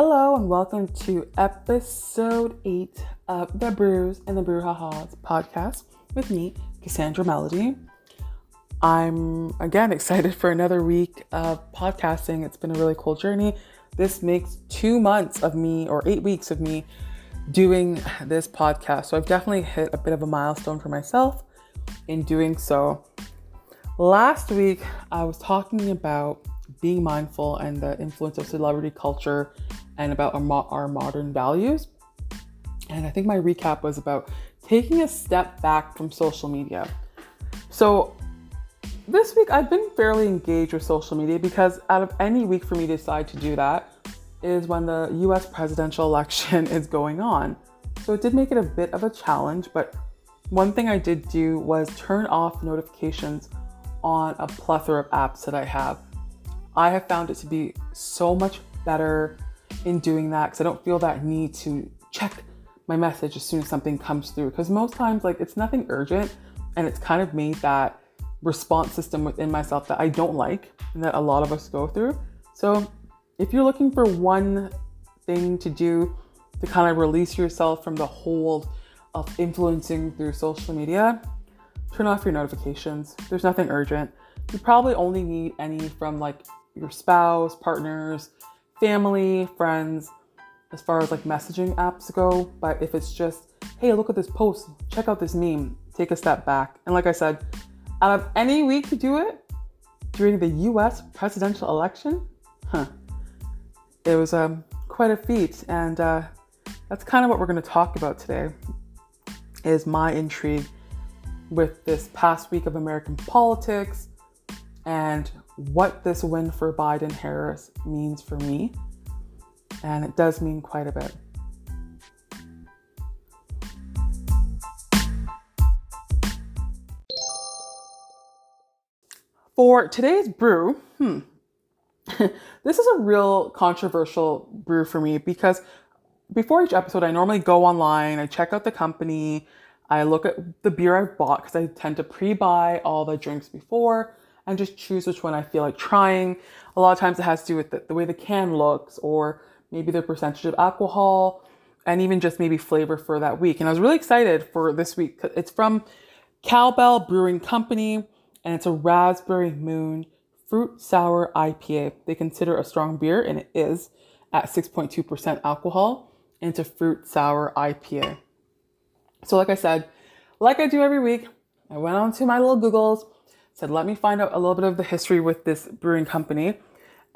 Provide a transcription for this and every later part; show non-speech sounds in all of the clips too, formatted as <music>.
Hello and welcome to episode 8 of the Brews and the Brew Ha-Has podcast with me, Cassandra Melody. I'm again excited for another week of podcasting. It's been a really cool journey. This makes two months of me, or eight weeks of me, doing this podcast. So I've definitely hit a bit of a milestone for myself in doing so. Last week, I was talking about being mindful and the influence of celebrity culture and about our, mo- our modern values. And I think my recap was about taking a step back from social media. So this week I've been fairly engaged with social media because out of any week for me to decide to do that is when the US presidential <laughs> election is going on. So it did make it a bit of a challenge, but one thing I did do was turn off notifications on a plethora of apps that I have. I have found it to be so much better in doing that because I don't feel that need to check my message as soon as something comes through. Because most times, like, it's nothing urgent and it's kind of made that response system within myself that I don't like and that a lot of us go through. So, if you're looking for one thing to do to kind of release yourself from the hold of influencing through social media, turn off your notifications. There's nothing urgent. You probably only need any from like your spouse, partners, family, friends, as far as like messaging apps go. But if it's just, hey, look at this post, check out this meme, take a step back. And like I said, out of any week to do it during the US presidential election, huh, it was um, quite a feat. And uh, that's kind of what we're going to talk about today is my intrigue with this past week of American politics and what this win for Biden Harris means for me. And it does mean quite a bit. For today's brew, hmm, <laughs> this is a real controversial brew for me because before each episode, I normally go online, I check out the company, I look at the beer I've bought because I tend to pre buy all the drinks before and just choose which one I feel like trying. A lot of times it has to do with the, the way the can looks or maybe the percentage of alcohol and even just maybe flavor for that week. And I was really excited for this week. It's from Cowbell Brewing Company and it's a raspberry moon fruit sour IPA. They consider a strong beer and it is at 6.2% alcohol and it's a fruit sour IPA. So like I said, like I do every week, I went on to my little Googles said, let me find out a little bit of the history with this brewing company.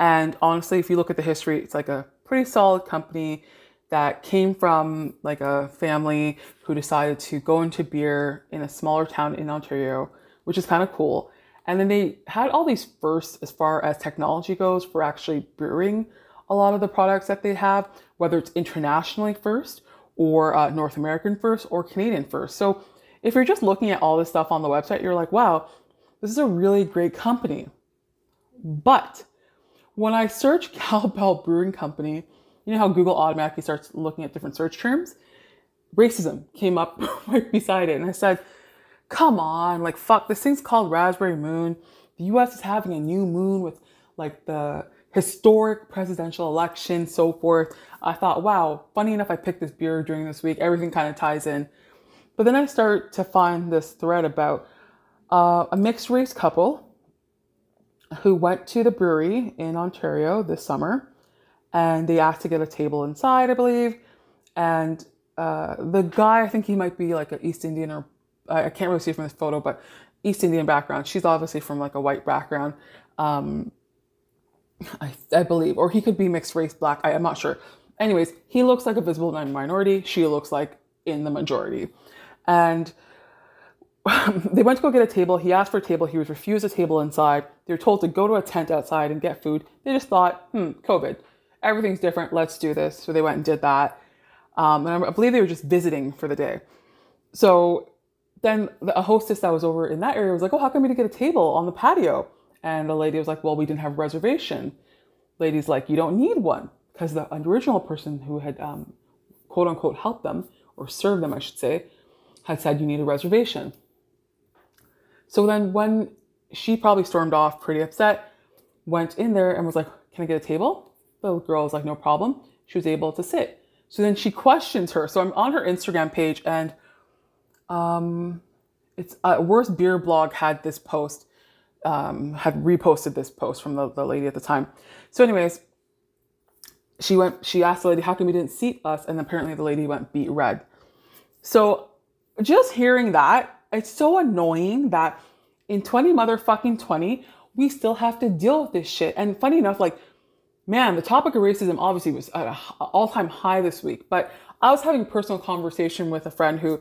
And honestly, if you look at the history, it's like a pretty solid company that came from like a family who decided to go into beer in a smaller town in Ontario, which is kind of cool. And then they had all these firsts as far as technology goes for actually brewing a lot of the products that they have, whether it's internationally first or uh, North American first or Canadian first. So if you're just looking at all this stuff on the website, you're like, wow, this is a really great company. But when I search <laughs> Cowbell Brewing Company, you know how Google automatically starts looking at different search terms? Racism came up <laughs> right beside it. And I said, come on, like, fuck, this thing's called Raspberry Moon. The US is having a new moon with like the historic presidential election, so forth. I thought, wow, funny enough, I picked this beer during this week. Everything kind of ties in. But then I start to find this thread about uh, a mixed race couple who went to the brewery in Ontario this summer and they asked to get a table inside, I believe. And uh, the guy, I think he might be like an East Indian or I can't really see from this photo, but East Indian background. She's obviously from like a white background, um, I, I believe, or he could be mixed race black. I, am not sure. Anyways, he looks like a visible minority. She looks like in the majority. And <laughs> they went to go get a table. He asked for a table. He was refused a table inside. They were told to go to a tent outside and get food. They just thought, hmm, COVID. Everything's different. Let's do this. So they went and did that. Um, and I believe they were just visiting for the day. So then a hostess that was over in that area was like, oh, how come we didn't get a table on the patio? And the lady was like, well, we didn't have a reservation. Lady's like, you don't need one. Because the original person who had um, quote unquote helped them, or served them, I should say, had said you need a reservation. So then when she probably stormed off pretty upset, went in there and was like, Can I get a table? The girl was like, No problem. she was able to sit. So then she questions her. So I'm on her Instagram page and um, it's uh, Worst Beer Blog had this post, um, had reposted this post from the, the lady at the time. So, anyways, she went, she asked the lady, how come we didn't seat us? And apparently the lady went beet red. So just hearing that, it's so annoying that in 20 motherfucking 20, we still have to deal with this shit. And funny enough, like, man, the topic of racism obviously was at an all-time high this week. But I was having a personal conversation with a friend who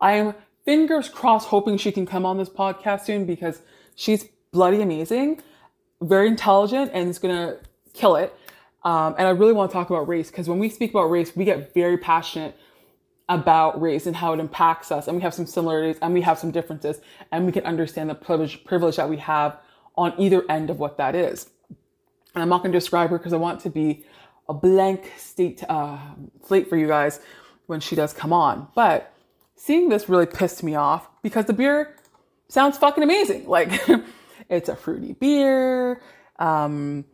I am fingers crossed hoping she can come on this podcast soon because she's bloody amazing, very intelligent, and is gonna kill it. Um, and I really want to talk about race because when we speak about race, we get very passionate about race and how it impacts us. And we have some similarities and we have some differences. And we can understand the privilege, privilege that we have on either end of what that is. And I'm not going to describe her because I want to be a blank state uh, slate for you guys when she does come on. But seeing this really pissed me off because the beer sounds fucking amazing. <laughs> Like it's a fruity beer. Um,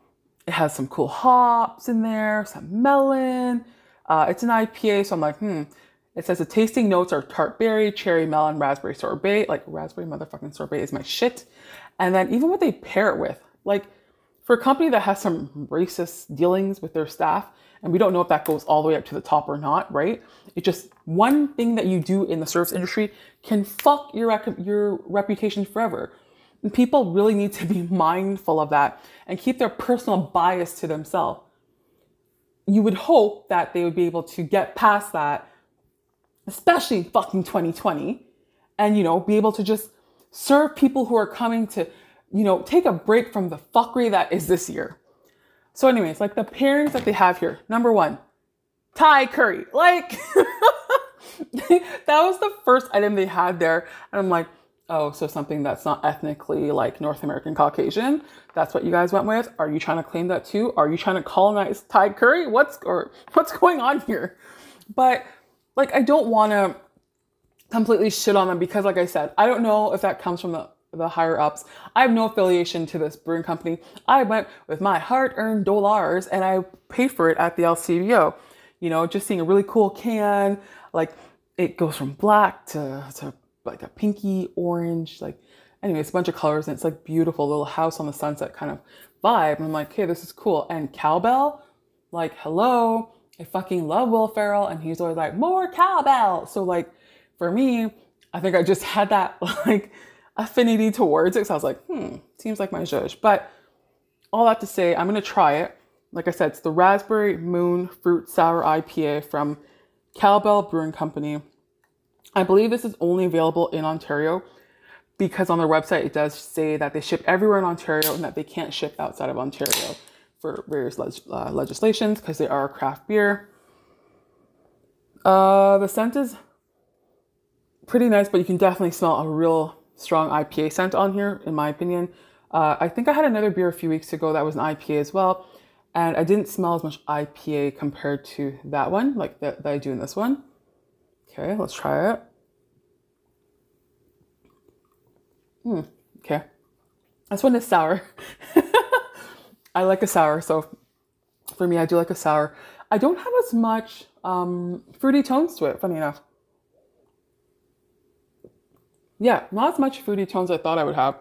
it has some cool hops in there, some melon. Uh, it's an IPA, so I'm like, hmm. It says the tasting notes are tart berry, cherry, melon, raspberry sorbet. Like raspberry motherfucking sorbet is my shit. And then even what they pair it with, like for a company that has some racist dealings with their staff, and we don't know if that goes all the way up to the top or not, right? It's just one thing that you do in the service industry can fuck your rec- your reputation forever. And people really need to be <laughs> mindful of that and keep their personal bias to themselves. You would hope that they would be able to get past that, especially fucking 2020, and you know, be able to just serve people who are coming to, you know, take a break from the fuckery that is this year. So, anyways, like the pairings that they have here. Number one, Thai curry. Like <laughs> that was the first item they had there. And I'm like, oh, so something that's not ethnically like North American Caucasian. That's what you guys went with. Are you trying to claim that too? Are you trying to colonize Thai curry? What's or <laughs> what's going on here? But like, I don't want to completely shit on them because, like I said, I don't know if that comes from the the higher ups. I have no affiliation to this brewing company. I went with my hard earned dollars and I paid for it at the LCBO. You know, just seeing a really cool can, like it goes from black to, to like a pinky orange, like anyways, a bunch of colors and it's like beautiful little house on the sunset kind of vibe. And I'm like, hey, this is cool. And cowbell, like, hello, I fucking love Will Ferrell, and he's always like, more cowbell. So like for me, I think I just had that <laughs> like affinity towards it. So I was like, hmm, seems like my judge. But all that to say, I'm gonna try it. Like I said, it's the Raspberry Moon Fruit Sour IPA from Cowbell Brewing Company. I believe this is only available in Ontario because on their website it does say that they ship everywhere in Ontario and that they can't ship outside of Ontario for various leg- uh, legislations because they are craft beer. Uh, the scent is pretty nice, but you can definitely smell a real strong IPA scent on here, in my opinion. Uh, I think I had another beer a few weeks ago that was an IPA as well, and I didn't smell as much IPA compared to that one, like that, that I do in this one. Okay, let's try it. Hmm, okay. This one is sour. <laughs> I like a sour, so for me, I do like a sour. I don't have as much um, fruity tones to it, funny enough. Yeah, not as much fruity tones I thought I would have.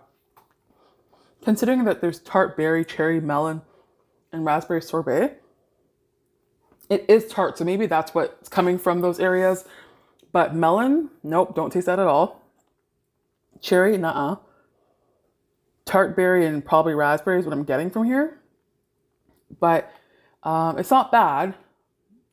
Considering that there's tart berry, cherry, melon, and raspberry sorbet, it is tart, so maybe that's what's coming from those areas. But melon, nope, don't taste that at all. Cherry, nah. Tart berry and probably raspberry is what I'm getting from here. But um, it's not bad.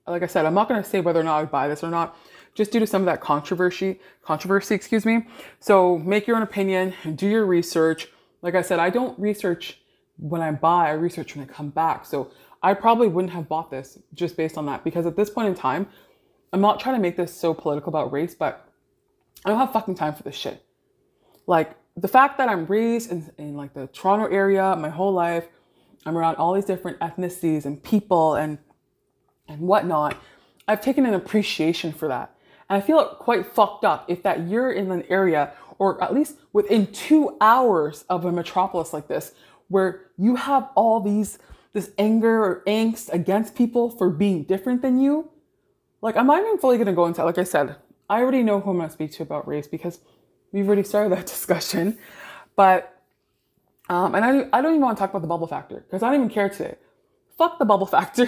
Like I said, I'm not going to say whether or not I would buy this or not, just due to some of that controversy. Controversy, excuse me. So make your own opinion. And do your research. Like I said, I don't research when I buy. I research when I come back. So I probably wouldn't have bought this just based on that because at this point in time, I'm not trying to make this so political about race, but I don't have fucking time for this shit. Like the fact that I'm raised in, in like the Toronto area my whole life, I'm around all these different ethnicities and people and and whatnot. I've taken an appreciation for that. And I feel quite fucked up if that you're in an area or at least within two hours of a metropolis like this, where you have all these this anger or angst against people for being different than you. Like, I'm not even fully gonna go into, like I said, I already know who I'm gonna speak to about race because we've already started that <laughs> discussion. But, um, and I, I don't even wanna talk about the bubble factor because I don't even care today. Fuck the bubble <laughs> factor.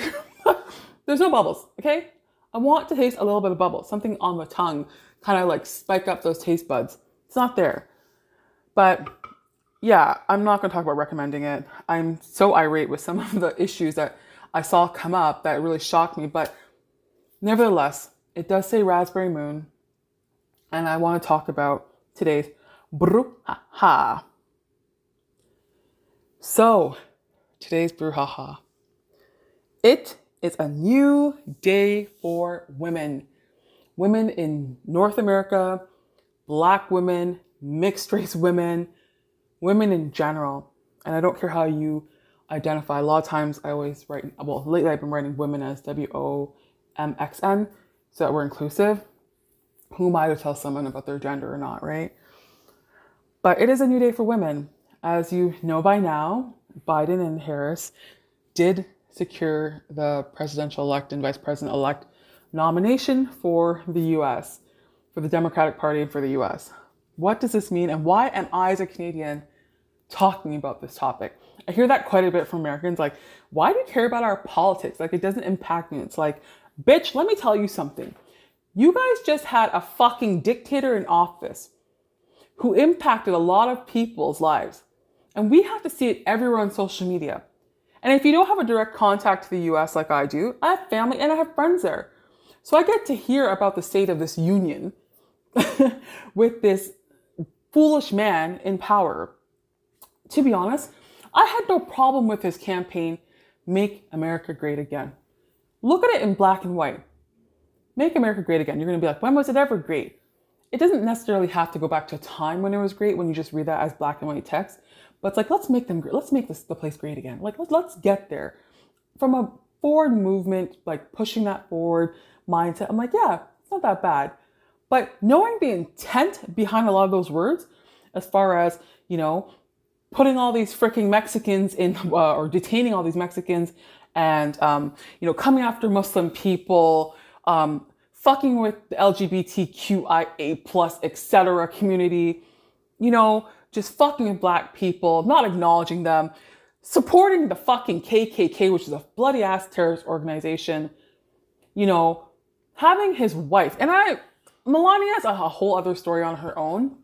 There's no bubbles, okay? I want to taste a little bit of bubble, something on the tongue, kind of like spike up those taste buds. It's not there. But yeah, I'm not going to talk about recommending it. I'm so irate with some <laughs> of the issues that I saw come up that really shocked me. But nevertheless, it does say Raspberry Moon. And I want to talk about today's brouhaha. So, today's brouhaha. It is a new day for women. Women in North America, black women, mixed race women, women in general. And I don't care how you identify. A lot of times I always write, well, lately I've been writing women as W O M X N so that we're inclusive. Who am I to tell someone about their gender or not, right? But it is a new day for women. As you know by now, Biden and Harris did secure the presidential elect and vice president elect nomination for the US, for the Democratic Party and for the US. What does this mean, and why am I, as a Canadian, talking about this topic? I hear that quite a bit from Americans like, why do you care about our politics? Like, it doesn't impact me. It's like, bitch, let me tell you something. You guys just had a fucking dictator in office who impacted a lot of people's lives. And we have to see it everywhere on social media. And if you don't have a direct contact to the US like I do, I have family and I have friends there. So I get to hear about the state of this union <laughs> with this foolish man in power. To be honest, I had no problem with his campaign, Make America Great Again. Look at it in black and white. Make America Great Again. You're going to be like, when was it ever great? It doesn't necessarily have to go back to a time when it was great when you just read that as black and white text. But it's like, let's make them, let's make this the place great again. Like, let's, let's get there. From a forward movement, like pushing that forward mindset, I'm like, yeah, it's not that bad. But knowing the intent behind a lot of those words, as far as, you know, putting all these freaking Mexicans in, uh, or detaining all these Mexicans and, um, you know, coming after Muslim people, um, fucking with the LGBTQIA plus, etc. community, you know, just fucking with black people, not acknowledging them, supporting the fucking KKK, which is a bloody ass terrorist organization, you know, having his wife, and I, Melania has a, a whole other story on her own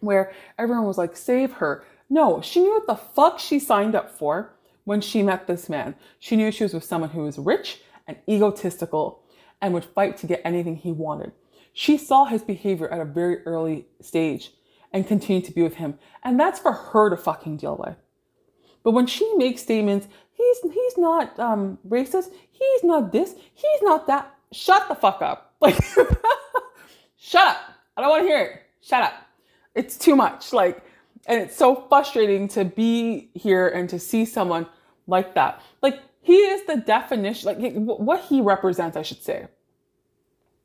where everyone was like, save her. No, she knew what the fuck she signed up for when she met this man. She knew she was with someone who was rich and egotistical and would fight to get anything he wanted. She saw his behavior at a very early stage and continued to be with him. And that's for her to fucking deal with. But when she makes statements, he's he's not um, racist, he's not this, he's not that. Shut the fuck up. <laughs> Like, shut up. I don't want to hear it. Shut up. It's too much. Like, and it's so frustrating to be here and to see someone like that. Like, he is the definition, like, what he represents, I should say,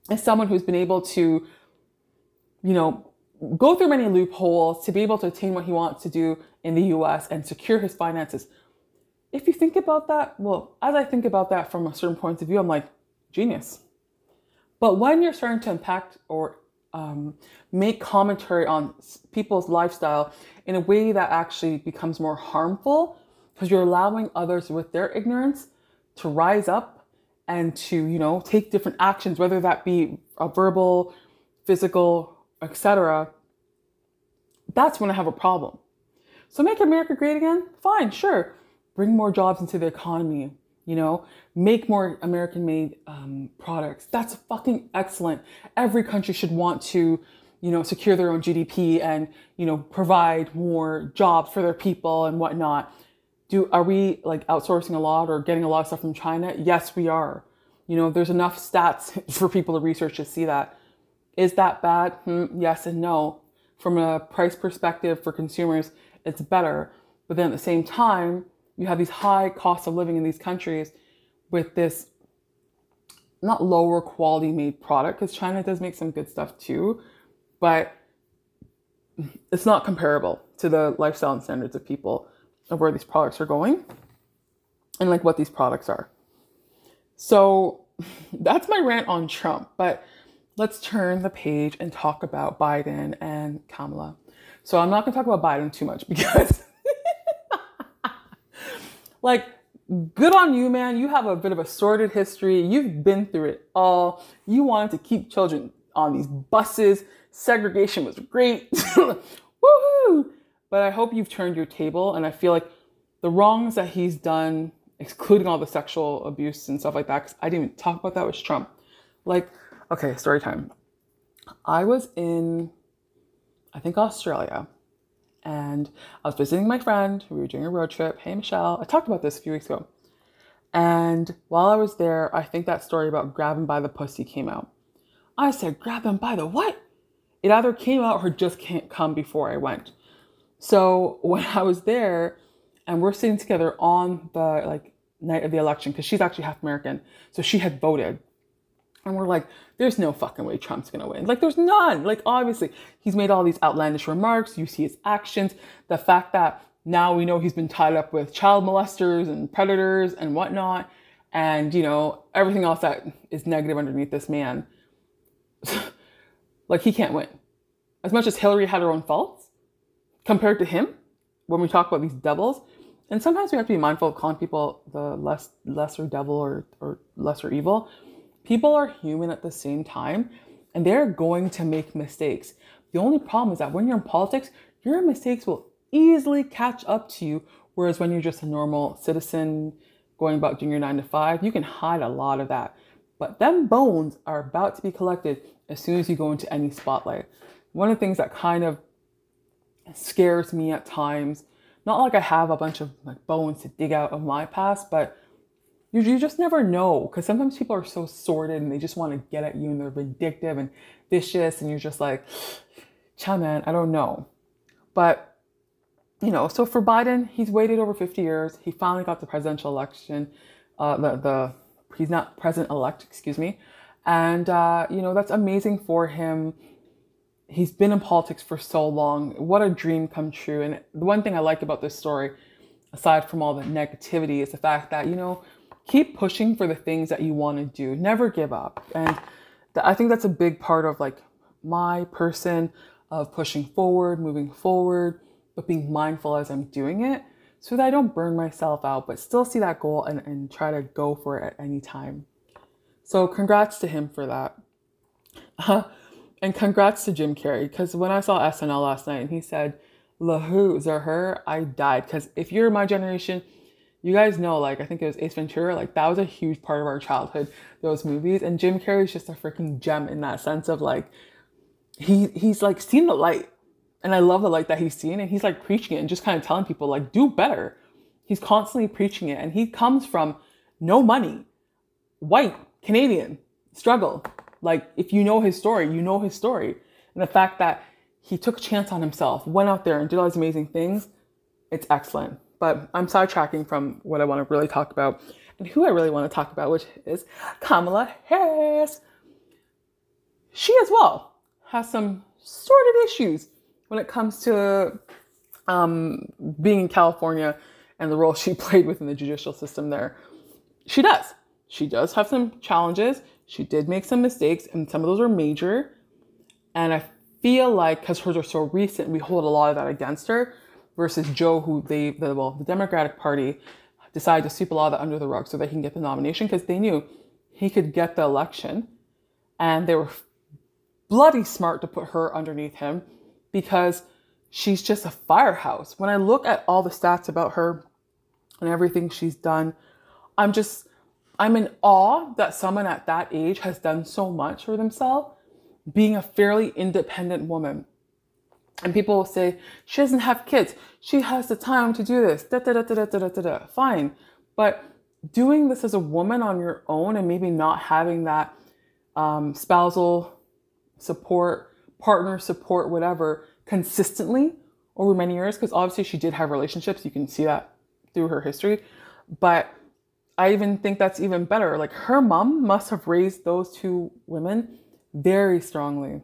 is someone who's been able to, you know, go through many loopholes to be able to attain what he wants to do in the US and secure his finances. If you think about that, well, as I think about that from a certain point of view, I'm like, genius. But when you're starting to impact or um, make commentary on people's lifestyle in a way that actually becomes more harmful, because you're allowing others with their ignorance to rise up and to, you know, take different actions, whether that be a verbal, physical, etc., that's when I have a problem. So make America great again? Fine, sure. Bring more jobs into the economy, you know, make more American made um, products. That's fucking excellent. Every country should want to, you know, secure their own GDP and, you know, provide more jobs for their people and whatnot. Do, are we like outsourcing a lot or getting a lot of stuff from China? Yes, we are. You know, there's enough stats <laughs> for people to research to see that. Is that bad? Hmm, yes and no. From a price perspective for consumers, it's better. But then at the same time, you have these high costs of living in these countries with this not lower quality made product because China does make some good stuff too, but it's not comparable to the lifestyle and standards of people of where these products are going. and like what these products are. So <laughs> that's my rant on Trump, but let's turn the page and talk about Biden and Kamala. So I'm not going to talk about Biden too much <laughs> because <laughs> like good on you, man. You have a bit of a sordid history. You've been through it all. You wanted to keep children on these buses. Segregation was great. Woohoo! But I hope you've turned your table. And I feel like the wrongs that he's done, excluding all the sexual abuse and stuff like that, because I didn't even talk about that, with Trump. Like, okay, story time. I was in, I think, Australia and I was visiting my friend. We were doing a road trip. Hey, Michelle. I talked about this a few weeks ago. And while I was there, I think that story about grabbing by the pussy came out. I said, grab him by the what? It either came out or just can't come before I went. So <laughs> when I was there and we're sitting together on the like night of the election, because she's actually half American, so she had voted. And we're like, there's no fucking way Trump's gonna win. Like, there's none. Like, obviously, he's made all these outlandish remarks. You see his actions. The fact that now we know he's been tied up with child molesters and predators and whatnot. And, you know, everything else that is negative underneath this man. <laughs> like, he can't win. As much as Hillary had her own faults compared to him, when we talk about these devils, and sometimes we have to be mindful of calling people the less lesser devil or, or lesser evil people are human at the same time and they're going to make mistakes. The only problem is that when you're in politics, your mistakes will easily catch up to you. Whereas when you're just a normal citizen going about doing your nine to five, you can hide a lot of that. But them bones are about to be collected as soon as you go into any spotlight. One of the things that kind of scares me at times, not like I have a bunch of like bones to dig out of my past, but you, you just never know because sometimes people are so sordid and they just want to get at you and they're vindictive and vicious and you're just like <sighs> man i don't know. But you know so for biden he's waited over 50 years. He finally got the presidential election uh, the, the he's not president elect excuse me. And uh, you know that's amazing for him he's been in politics for so long what a dream come true and the one thing i like about this story aside from all the negativity is the fact that you know keep pushing for the things that you want to do. Never give up. And th- I think that's a big part of like my person of pushing forward, moving forward, but being mindful as I'm doing it so that I don't burn myself out, but still see that goal and, and try to go for it at any time. So congrats to him for that. <laughs> And congrats to Jim Carrey, because when I saw SNL last night and he said, Lahoo's or her, I died. Because if you're my generation, you guys know, like, I think it was Ace Ventura, like, that was a huge part of our childhood, those movies. And Jim Carrey's just a freaking gem in that sense of, like, he he's, like, seen the light. And I love the light that he's seen. And he's, like, preaching it and just kind of telling people, like, do better. He's constantly preaching it. And he comes from no money, white, Canadian, struggle. Like, if you know his story, you know his story. And the fact that he took a chance on himself, went out there and did all these amazing things, it's excellent. But I'm sidetracking from what I want to really talk about and who I really want to talk about, which is Kamala Harris. She as well has some sordid issues when it comes to um, being in California and the role <laughs> she played within the judicial system there. She does. She does have some challenges. She did make some mistakes, and some of those are major. And I feel like because hers are so recent, we hold a lot of that against her versus Joe, who they, the, well, the Democratic Party decided to sweep a lot of that under the rug so they can get the nomination because they knew he could get the election. And they were bloody smart to put her underneath him because she's just a firehouse. When I look at all the stats about her and everything she's done, I'm just, I'm in awe that someone at that age has done so much for themselves, being a fairly independent woman. And people will say, she doesn't have kids. She has the time to do this. Da, da, da, da, da, da, da, da. Fine. But doing this as a woman on your own and maybe not having that um, spousal support, partner support, whatever, consistently over many years, because obviously she did have relationships. You can see that through her history. But I even think that's even better. Like her mom must have raised those two women very strongly.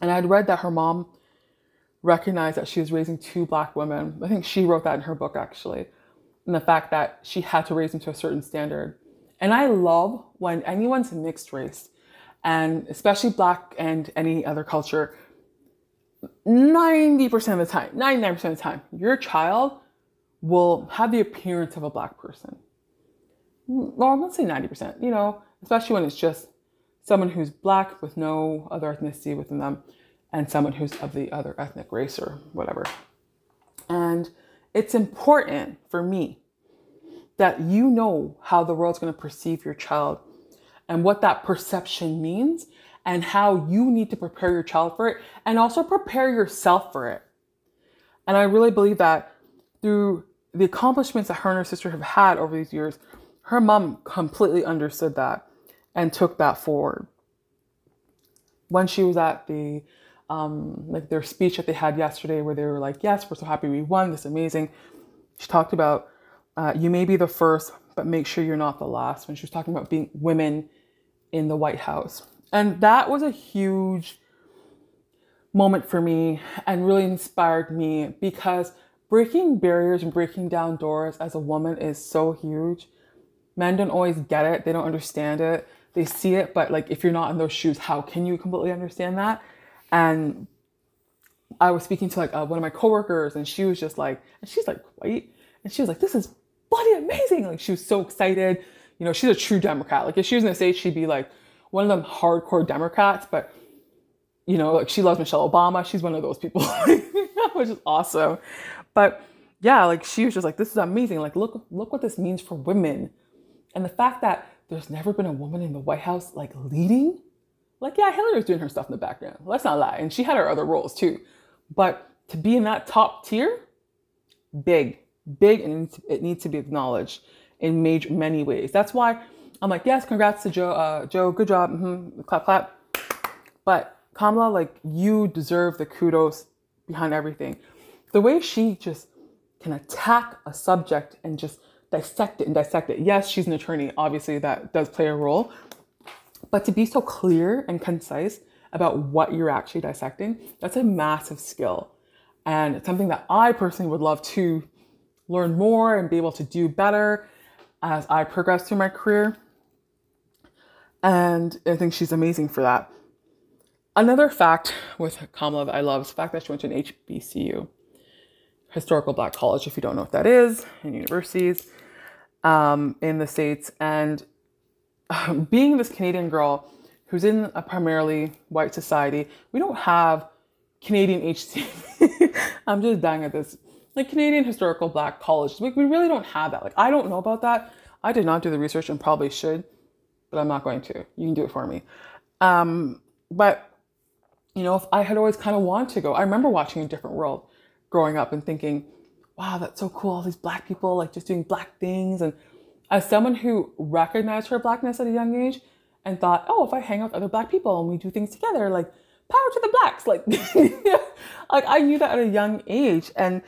And I'd read that her mom recognized that she was raising two black women. I think she wrote that in her book actually. and the fact that she had to raise them to a certain standard. And I love when anyone's mixed race, and especially black and any other culture, 90% of the time, 99% of the time, your child will have the appearance of a black person. Well, let's say 90%, you know, especially when it's just someone who's black with no other ethnicity within them and someone who's of the other ethnic race or whatever. And it's important for me that you know how the world's going to perceive your child and what that perception means and how you need to prepare your child for it and also prepare yourself for it. And I really believe that through the accomplishments that her and her sister have had over these years, her mom completely understood that and took that forward. When she was at the um, like their speech that they had yesterday, where they were like, "Yes, we're so happy we won. This is amazing." She talked about uh, you may be the first, but make sure you're not the last. When she was talking about being women in the White House, and that was a huge moment for me and really inspired me because breaking barriers and breaking down doors as a woman is so huge. Men don't always get it, they don't understand it. They see it, but like if you're not in those shoes, how can you completely understand that? And I was speaking to like uh, one of my coworkers, and she was just like, and she's like white, and she was like, "This is bloody amazing!" Like she was so excited. You know, she's a true Democrat. Like if she was in the states, she'd be like one of them hardcore Democrats, but you know, like she loves Michelle Obama. She's one of those people, <laughs> which is awesome. But yeah, like she was just like, "This is amazing! Like look, look what this means for women," and the fact that there's never been a woman in the White House like leading like, yeah, Hillary was doing her stuff in the background. Let's not lie. And she had her other roles too. But to be in that top tier, big, big, and it needs to be acknowledged in major, many ways. That's why I'm like, yes, congrats to Joe. Uh, Joe, good job. Mm-hmm. Clap, clap. But Kamala, like, you deserve the kudos behind everything. The way she just can attack a subject and just dissect it and dissect it. Yes, she's an attorney. Obviously, that does play a role. But to be so clear and concise about what you're actually dissecting, that's a massive skill. And it's something that I personally would love to learn more and be able to do better as I progress through my career. And I think she's amazing for that. Another fact with Kamala that I love is the fact that she went to an HBCU, historical black college, if you don't know what that is, in universities um, in the States. And being this Canadian girl who's in a primarily white society, we don't have Canadian HC. <laughs> I'm just dying at this. Like Canadian historical black colleges, we, we really don't have that. Like I don't know about that. I did not do the research and probably should, but I'm not going to. You can do it for me. Um, but you know, if I had always kind of wanted to go, I remember watching a different world growing up and thinking, wow, that's so cool. All these black people like just doing black things and as someone who recognized her blackness at a young age and thought, oh, if I hang out with other black people and we do things together, like power to the blacks. Like, <laughs> like I knew that at a young age. And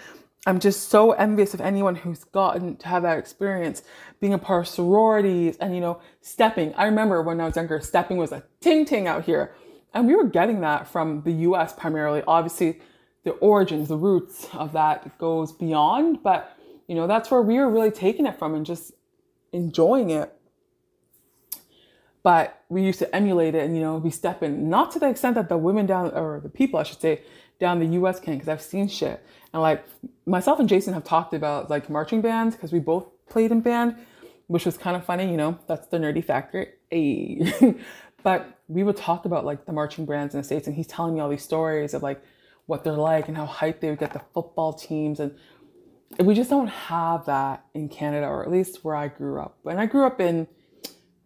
I'm just so envious of anyone who's gotten to have that experience, being a part of sororities and, you know, stepping. I remember when I was younger, stepping was a ting ting out here. And we were getting that from the US primarily. Obviously, the origins, the roots of that goes beyond, but you know, that's where we were really taking it from and just enjoying it. But we used to emulate it and, you know, be stepping, not to the extent that the women down, or the people, I should say, down the US can, because I've seen shit. And like myself and Jason have talked about like marching bands, because we both played in band, which was kind of funny, you know, that's the nerdy factor. Hey. <laughs> but we would talk about like the marching bands in the States, and he's telling me all these stories of like what they're like and how hyped they would get the football teams and we just don't have that in Canada, or at least where I grew up. And I grew up in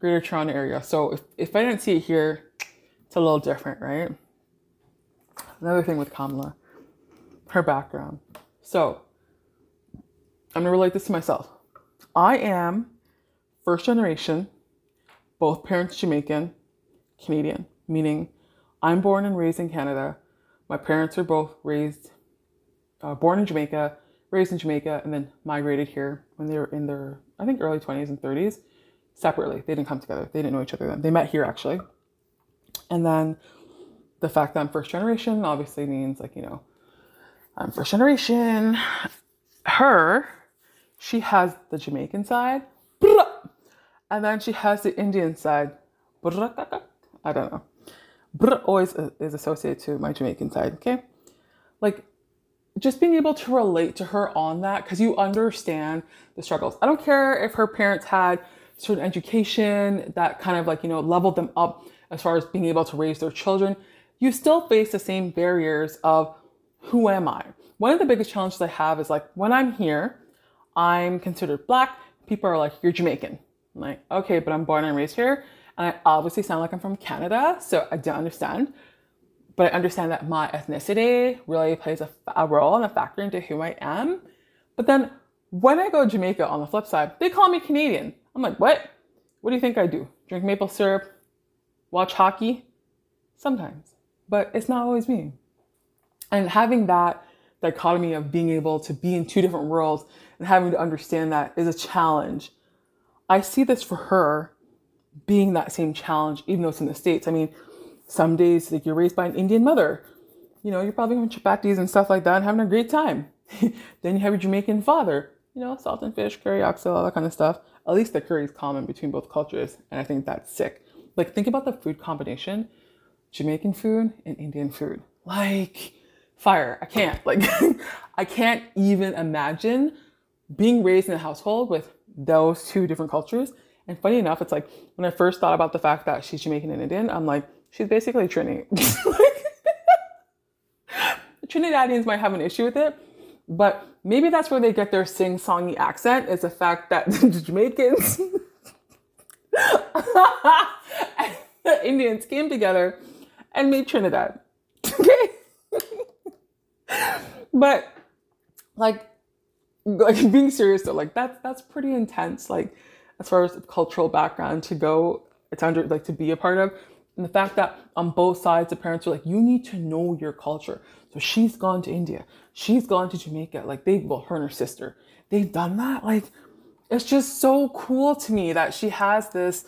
Greater Toronto area, so if, if I didn't see it here, it's a little different, right? Another thing with Kamala, her background. So I'm gonna relate this to myself. I am first generation, both parents Jamaican, Canadian, meaning I'm born and raised in Canada. My parents are both raised, uh, born in Jamaica, raised in Jamaica, and then migrated here when they were in their, I think, early 20s and 30s separately. They didn't come together. They didn't know each other then. They met here actually. And then the fact that I'm first generation obviously means like, you know, I'm first generation. Her, she has the Jamaican side, and then she has the Indian side. I don't know. Always uh, is associated to my Jamaican side, okay? Like, just being able to relate to her on that because you understand the struggles. I don't care if her parents had certain education that kind of like, you know, leveled them up as far as being able to raise their children. You still face the same barriers of who am I? One of the biggest challenges I have is like when I'm here, I'm considered black. People are like, you're Jamaican. I'm like, okay, but I'm born and raised here. And I obviously sound like I'm from Canada, so I don't understand. But I understand that my ethnicity really plays a, a role and a factor into who I am. But then when I go to Jamaica on the flip side, they call me Canadian. I'm like, what? What do you think I do? Drink maple syrup? Watch hockey? Sometimes. But it's not always me. And having that dichotomy of being able to be in two different worlds and having to understand that is a challenge. I see this for her being that same challenge, even though it's in the States. I mean, some days like you're raised by an Indian mother. You know, you're probably going chapatis and stuff like that and having a great time. <laughs> then you have your Jamaican father, you know, salt and fish, curry oxtail, all that kind of stuff. At least the curry is common between both cultures, and I think that's sick. Like think about the food combination, Jamaican food and Indian food. Like fire. I can't. Like <laughs> I can't even imagine being raised in a household with those two different cultures. And funny enough, it's like when I first thought about the fact that she's Jamaican and Indian, I'm like, she's basically Trini. <laughs> Trinidadians might have an issue with it, but maybe that's where they get their sing-songy accent is the fact that <laughs> the Jamaicans and <laughs> the Indians came together and made Trinidad. Okay? but like like being serious though, like that's that's pretty intense. Like as far as cultural background to go, it's under like to be a part of. And the fact that on both sides, the parents are like, you need to know your culture. So she's gone to India, she's gone to Jamaica. Like they, well, her and her sister, they've done that. Like it's just so cool to me that she has this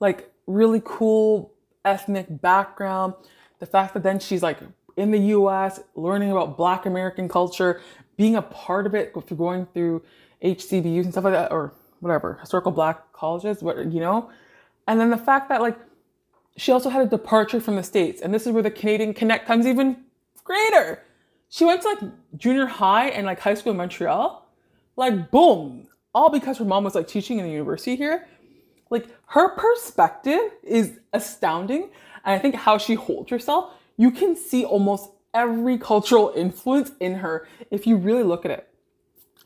like really cool ethnic background. The fact that then she's like in the US, learning about Black American culture, being a part of it going through HBCUs and stuff like that, or whatever, historical Black colleges, what you know, and then the fact that like she also had a departure from the states, and this is where the Canadian connect comes even greater. She went to like junior high and like high school in Montreal, like boom, all because her mom was like teaching in the university here. Like her perspective is astounding, and I think how she holds herself you can see almost every cultural influence in her if you really look at it.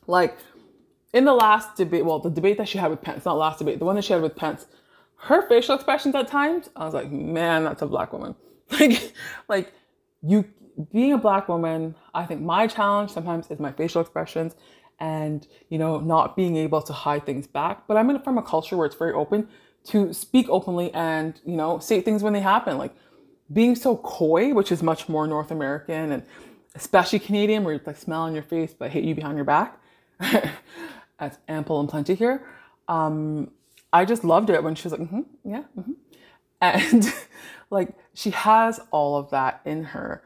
Like in the last debate, well, the debate that she had with Pence, not last debate, the one that she had with Pence, her facial expressions at times, I was like, man, that's a black woman. <laughs> Like, like you being a black woman, I think my challenge sometimes is my facial expressions and you know not being able to hide things back. But I'm in from a culture where it's very open to speak openly and you know say things when they happen. Like being so coy, which is much more North American and especially Canadian, where you like smile on your face but hate you behind your back. <laughs> That's ample and plenty here. Um, I just loved it when she was like, mm-hmm, yeah, mm-hmm. and <laughs> like she has all of that in her.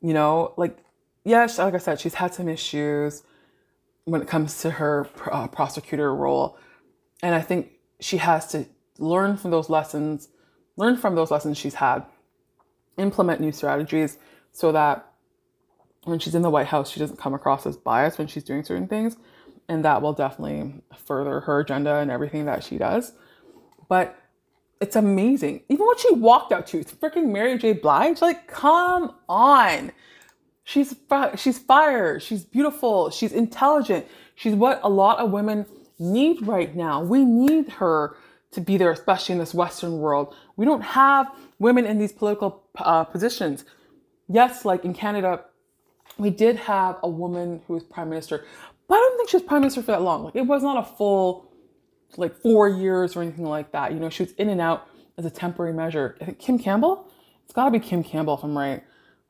You know, like yes, like I said, she's had some issues when it comes to her uh, prosecutor role, and I think she has to learn from those lessons, learn from those lessons she's had implement new strategies so that when she's in the White House, she doesn't come across as biased when she's doing certain things. And that will definitely further her agenda and everything that she does. But it's amazing. Even what she walked out to, it's freaking Mary J. Blige. Like, come on. She's she's fire. She's beautiful. She's intelligent. She's what a lot of women need right now. We need her to be there, especially in this Western world. We don't have women in these political uh, positions. Yes, like in Canada, we did have a woman who was prime minister, but I don't think she was prime minister for that long. Like it was not a full, like four years or anything like that. You know, she was in and out as a temporary measure. Kim Campbell. It's got to be Kim Campbell if I'm right.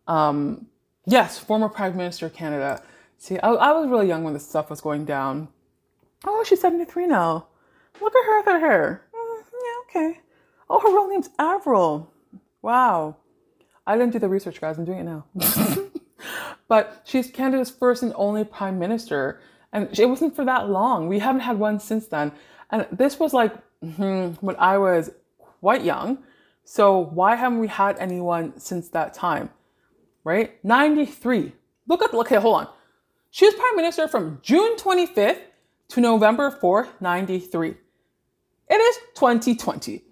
Um, yes, former prime minister of Canada. See, I, I was really young when this stuff was going down. Oh, she's 73 now. Look at her with her hair. Mm, yeah, okay. Oh, her real name's Avril. Wow. I didn't do the research, guys. I'm doing it now. <laughs> but she's Canada's first and only prime minister. And it wasn't for that long. We haven't had one since then. And this was like hmm, when I was quite young. So why haven't we had anyone since that time? Right? 93. Look at, okay, hold on. She was prime minister from June 25th to November 4th, 93. It is 2020.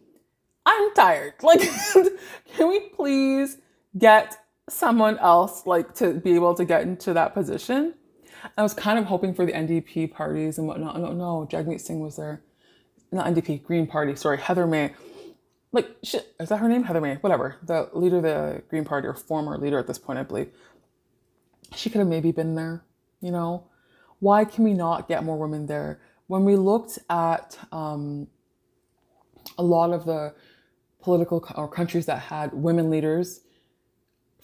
I'm tired. Like, <laughs> can we please get someone else like to be able to get into that position? I was kind of hoping for the NDP parties and whatnot. No, no, Jagmeet Singh was there. Not NDP, Green Party, sorry, Heather May. Like, shit, is that her name? Heather May, whatever. The leader of the Green Party, or former leader at this point, I believe. She could have maybe been there, you know? Why can we not get more women there? When we looked at um, a lot of the political or countries that had women leaders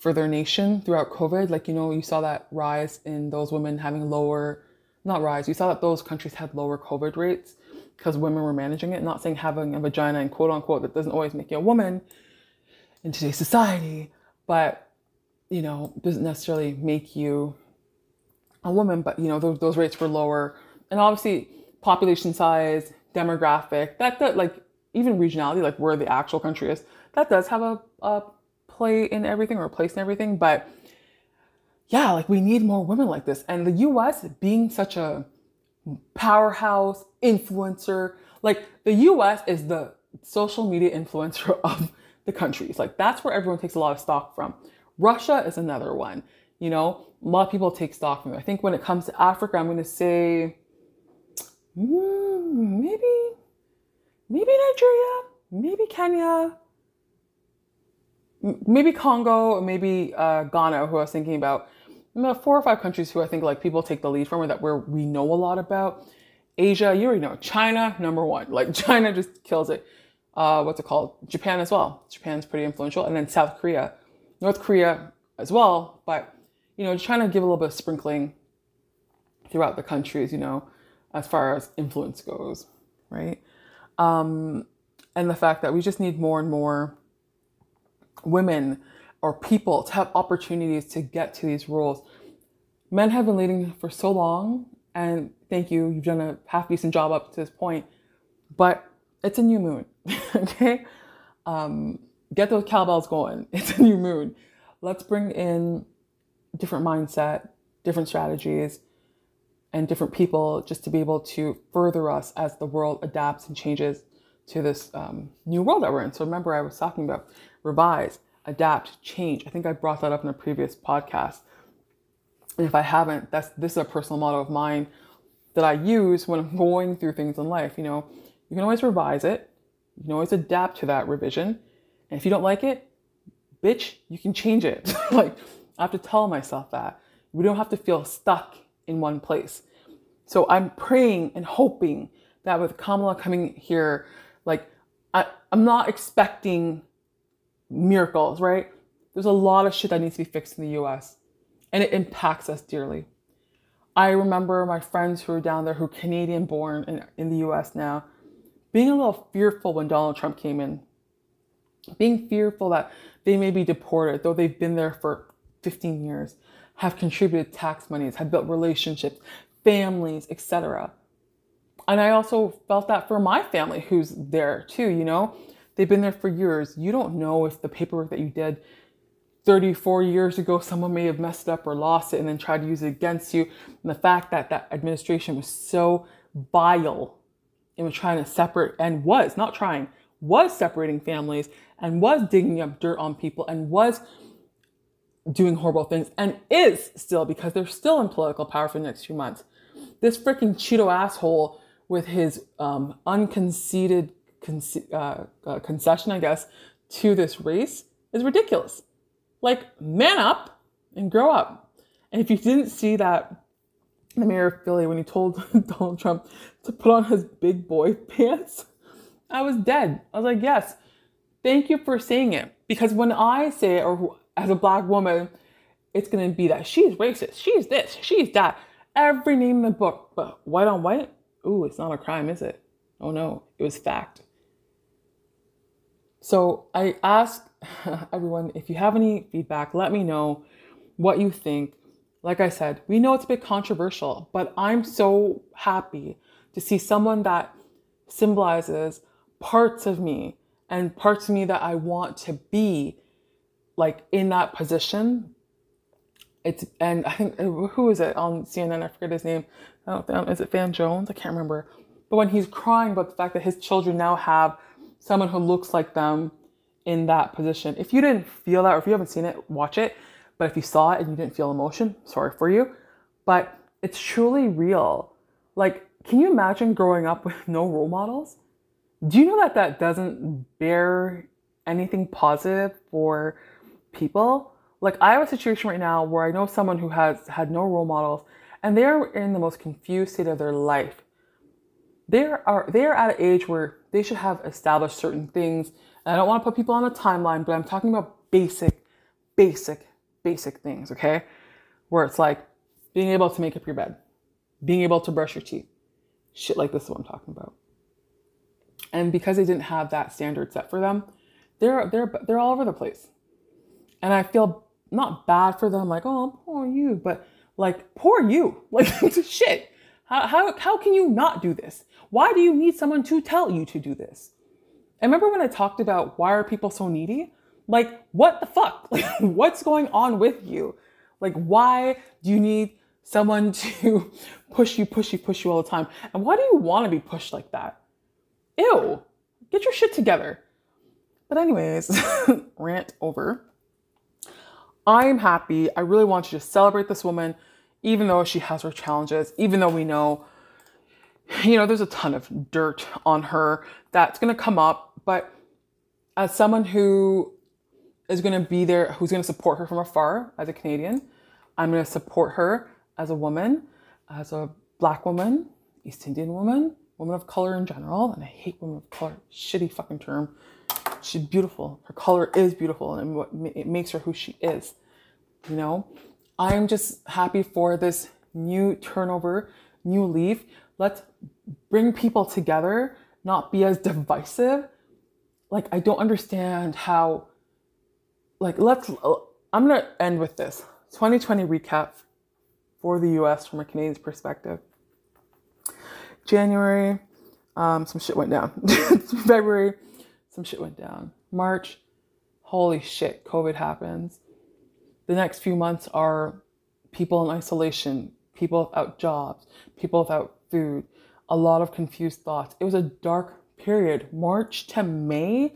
for their nation throughout COVID. Like, you know, you saw that rise in those women having lower, not rise, you saw that those countries had lower COVID rates because women were managing it. Not saying having a vagina and quote unquote that doesn't always make you a woman in today's society, but, you know, doesn't necessarily make you a woman, but, you know, those, those rates were lower. And obviously, population size, demographic, that, that like even regionality, like where the actual country is, that does have a, a play in everything or a place in everything. But yeah, like we need more women like this. And the US being such a powerhouse influencer, like the US is the social media influencer <laughs> of the countries. Like that's where everyone takes a lot of stock from. Russia is another one. You know, a lot of people take stock from it. I think when it comes to Africa, I'm going to say mm, maybe maybe Nigeria, maybe Kenya, maybe Congo, maybe uh, Ghana, who I was thinking about. Four or five countries who I think like people take the lead from, or that where we know a lot about. Asia, you already know. China, number one. Like <laughs> China just kills it. Uh, what's it called? Japan as well. Japan's pretty influential, and then South Korea, North Korea as well. But you know, just trying to give a little bit of sprinkling throughout the countries. You know, as far as influence goes, right? Um, and the fact that we just need more and more women or people to have opportunities to get to these roles. Men have been leading for so long, and thank you, you've done a half decent job up to this point, but it's a new moon, <laughs> okay? Um, get those cowbells going. <laughs> It's a new moon. Let's bring in different mindset, different strategies, and different people just to be able to further us as the world adapts and changes to this um, new world that we're in. So remember, I was talking about revise, adapt, change. I think I brought that up in a previous podcast. And if I haven't, that's this is a personal motto of mine that I use when I'm <laughs> going through things in life. You know, you can always revise it. You can always adapt to that revision. And if you don't like it, bitch, you can change it. <laughs> like I have to tell myself that. We don't have to feel stuck in one place. So I'm praying and hoping that with Kamala coming here, like I, I'm not expecting miracles, right? There's a lot of shit that needs to be fixed in the US and it impacts us dearly. I remember my friends who are down there who are Canadian born in, in the US now being a little fearful when Donald Trump came in. Being fearful that they may be deported, though they've been there for 15 years have contributed tax monies, have built relationships, families, etc. And I also felt that for my family who's there too, you know, they've been there for years. You don't know if the paperwork that you did 34 years ago, someone may have messed up or lost it and then tried to use it against you. And the fact that that administration was so vile and was trying to separate and was not trying, was separating families and was digging up dirt on people and was doing horrible things and is still because they're still in political power for the next few months. This freaking Cheeto asshole with his um, unconceded conce- uh, uh, concession, I guess, to this race is ridiculous. Like, man up and grow up. And if you didn't see that, the mayor of Philly, when he told <laughs> Donald Trump to put on his big boy <laughs> pants, I was dead. I was like, yes, thank you for saying it. Because when I say it, or as a black woman, it's going to be that she's racist, she's this, she's that. Every name in the book, but white on white, ooh, it's not a crime, is it? Oh no, it was fact. So I ask <laughs> everyone if you have any feedback, let me know what you think. like I said, we know it's a bit controversial, but I'm so happy to see someone that symbolizes parts of me and parts of me that I want to be like in that position. It's and I think uh, who is it on CNN? I forget his name. Oh, I don't think, is it Van Jones? I can't remember. But when he's crying about the fact that his children now have someone who looks like them in that position. If you didn't feel that, or if you haven't seen it, watch it. But if you saw it and you didn't feel emotion, sorry for you. But it's truly real. Like, can you imagine growing up with no role models? Do you know that that doesn't bear anything positive for people? Like, I have a situation right now where I know someone who has had no role models and they're in the most confused state of their life. They are they are at an age where they should have established certain things. And I don't want to put people on a timeline, but I'm talking about basic, basic, basic things, okay? Where it's like being able to make up your bed, being able to brush your teeth, shit like this is what I'm talking about. And because they didn't have that standard set for them, they're they're they're all over the place. And I feel not bad for them, like, oh, poor you, but like, poor you. <laughs> Like, shit. How, how, how can you not do this? Why do you need someone to tell you to do this? I remember when I talked about why are people so needy? Like, what the fuck? <laughs> Like, what's going on with you? Like, why do you need someone <laughs> to push you, push you, push you all the time? And why do you want to be pushed like that? Ew, get your shit together. But, anyways, rant over. I'm happy. I really want you to celebrate this woman, even though she has her challenges, even though we know, you know, there's a ton of dirt on her that's going to come up. But as someone who is going to be there, who's going to support her from afar as a Canadian, I'm going to support her as a woman, as a black woman, East Indian woman, woman of color in general. And I hate women of color, shitty fucking term. She's beautiful. Her color is beautiful and it makes her who she is. You know, I'm just happy for this new turnover, new leaf. Let's bring people together, not be as divisive. Like, I don't understand how, like, let's, I'm going to end with this 2020 recap for the US from a Canadian's perspective. January, um, some shit went down. <laughs> February, some shit went down. March, holy shit, COVID happens. The next few months are people in isolation, people without jobs, people without food, a lot of confused thoughts. It was a dark period. March to May,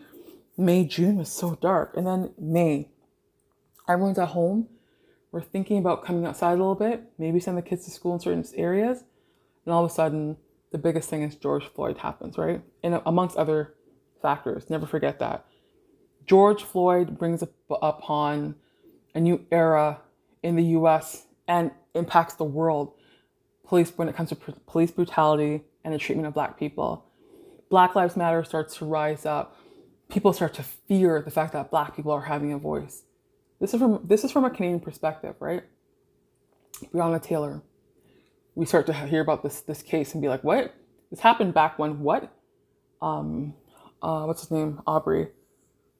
May, June was so dark. And then May, everyone's at home. We're thinking about coming outside a little bit, maybe send the kids to school in certain areas. And all of a sudden, the biggest thing is George Floyd happens, right? And amongst other factors. Never forget that. George Floyd brings up upon a new era in the US and impacts the world police when it comes to police brutality and the treatment of black people. Black Lives Matter starts to rise up. People start to fear the fact that black people are having a voice. This is from this is from a Canadian perspective, right? Breonna Taylor. We start to hear about this this case and be like, what? This happened back when what? Um, uh, what's his name? Arbery.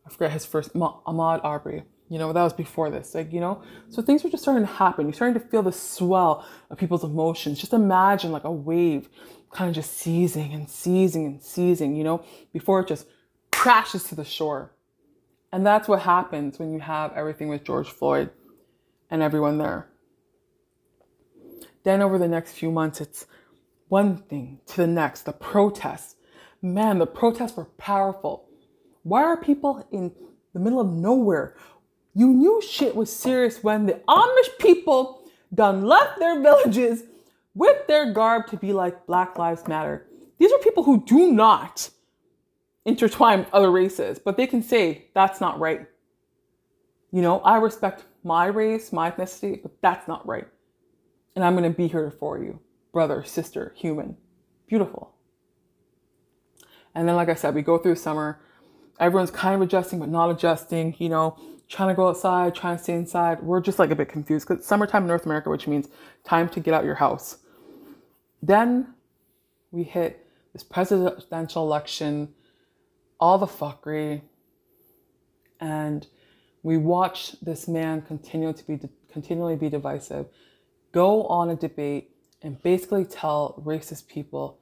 I forget his first. Ahmaud Arbery. You know, that was before this. Like, you know, so things were just starting to happen. You're starting to feel the swell of people's emotions. Just imagine like a wave kind of just seizing and seizing and seizing, you know, before it just crashes to the shore. And that's what happens when you have everything with George Floyd and everyone there. Then over the next few months, it's one thing to the next, the protests. Man, the protests were powerful. Why are people in the middle of nowhere you knew shit was serious when the Amish people done left their villages with their garb to be like Black Lives Matter. These are people who do not intertwine other races, but they can say that's not right. You know, I respect my race, my ethnicity, but that's not right. And I'm going to be here for you, brother, sister, human. Beautiful. And then, like I said, we go through summer. Everyone's kind of adjusting, but not adjusting. You know, trying to go outside, trying to stay inside. We're just like a bit confused because summertime in North America, which means time to get out your house. Then we hit this presidential election, all the fuckery, and we watch this man continue to be continually be divisive, go on a debate and basically tell racist people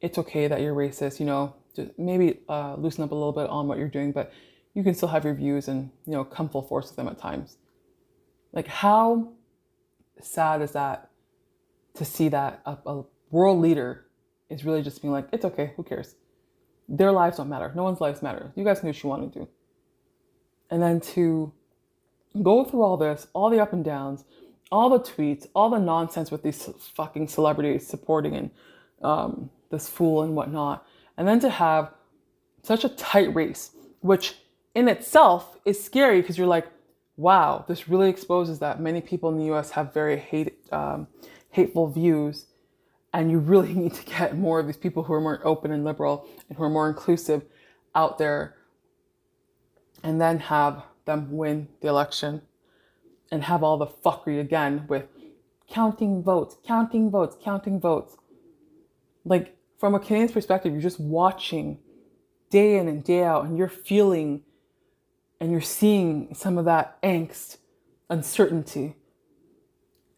it's okay that you're racist, you know, maybe uh, loosen up a little bit on what you're doing, but you can still have your views and, you know, come full force with them at times. Like, how sad is that to see that a, a world leader is really just being like, it's okay, who cares? Their lives don't matter. No one's lives matter. You guys do what you want to do. And then to go through all this, all the up and downs, all the tweets, all the nonsense with these fucking celebrities supporting and um, this fool and whatnot, and then to have such a tight race, which in itself is scary because you're like, wow, this really exposes that many people in the U.S. have very hate, um, hateful views, and you really <laughs> need to get more of these people who are more open and liberal and who are more inclusive out there, and then have them win the election and have all the fuckery again with counting votes, counting votes, counting votes. Like, from a Canadian's perspective, you're just watching day in and day out, and you're feeling and you're seeing some of that angst, uncertainty.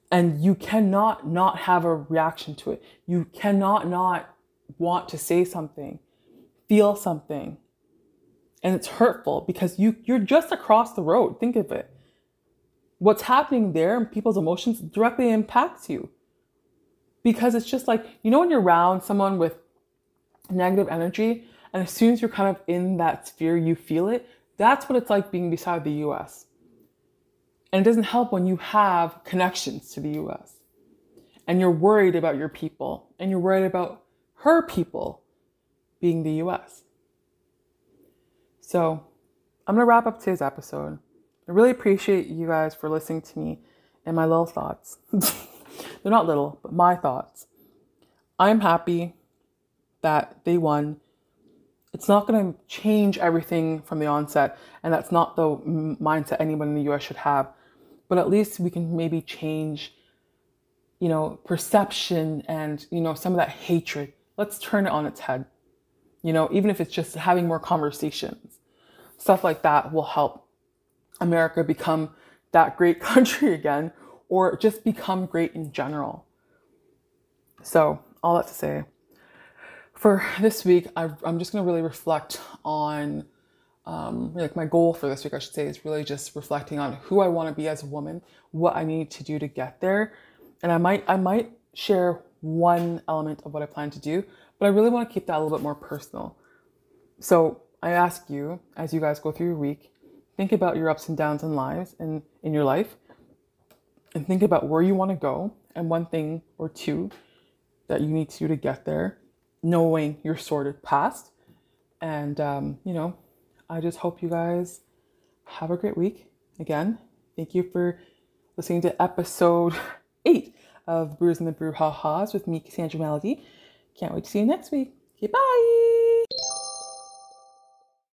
And you cannot not have a reaction to it. You cannot not want to say something, feel something. And it's hurtful because you, you're just across the road. Think of it. What's happening there and people's emotions directly impacts you. Because it's just like, you know, when you're around someone with negative energy, and as soon as you're kind of in that sphere, you feel it. That's what it's like being beside the US. And it doesn't help when you have connections to the US and you're worried about your people and you're worried about her people being the US. So I'm going to wrap up today's episode. I really appreciate you guys for listening to me and my little thoughts. <laughs> They're not little, but my thoughts. I'm happy that they won. It's not going to change everything from the onset, and that's not the mindset anyone in the US should have. But at least we can maybe change, you know, perception and, you know, some of that hatred. Let's turn it on its head. You know, even if it's just having more conversations, stuff like that will help America become that great <laughs> country again or just become great in general. So, all that to say, for this week, I, am just going to really reflect on, um, like my goal for this week, I should say, is really just reflecting on who I want to be as a woman, what I need to do to get there, and I might I might share one element of what I plan to do, but I really want to keep that a little bit more personal. So I ask you, as you guys go through your week, think about your ups and downs in lives and in your life, and think about where you want to go and one thing or two that you need to do to get there knowing your sorted past. And, um, you know, I just hope you guys have a great week. Again, thank you for listening to episode <laughs> eight of Brews and the Brew Ha Ha's with me, Cassandra Melody. Can't wait to see you next week. Okay, bye.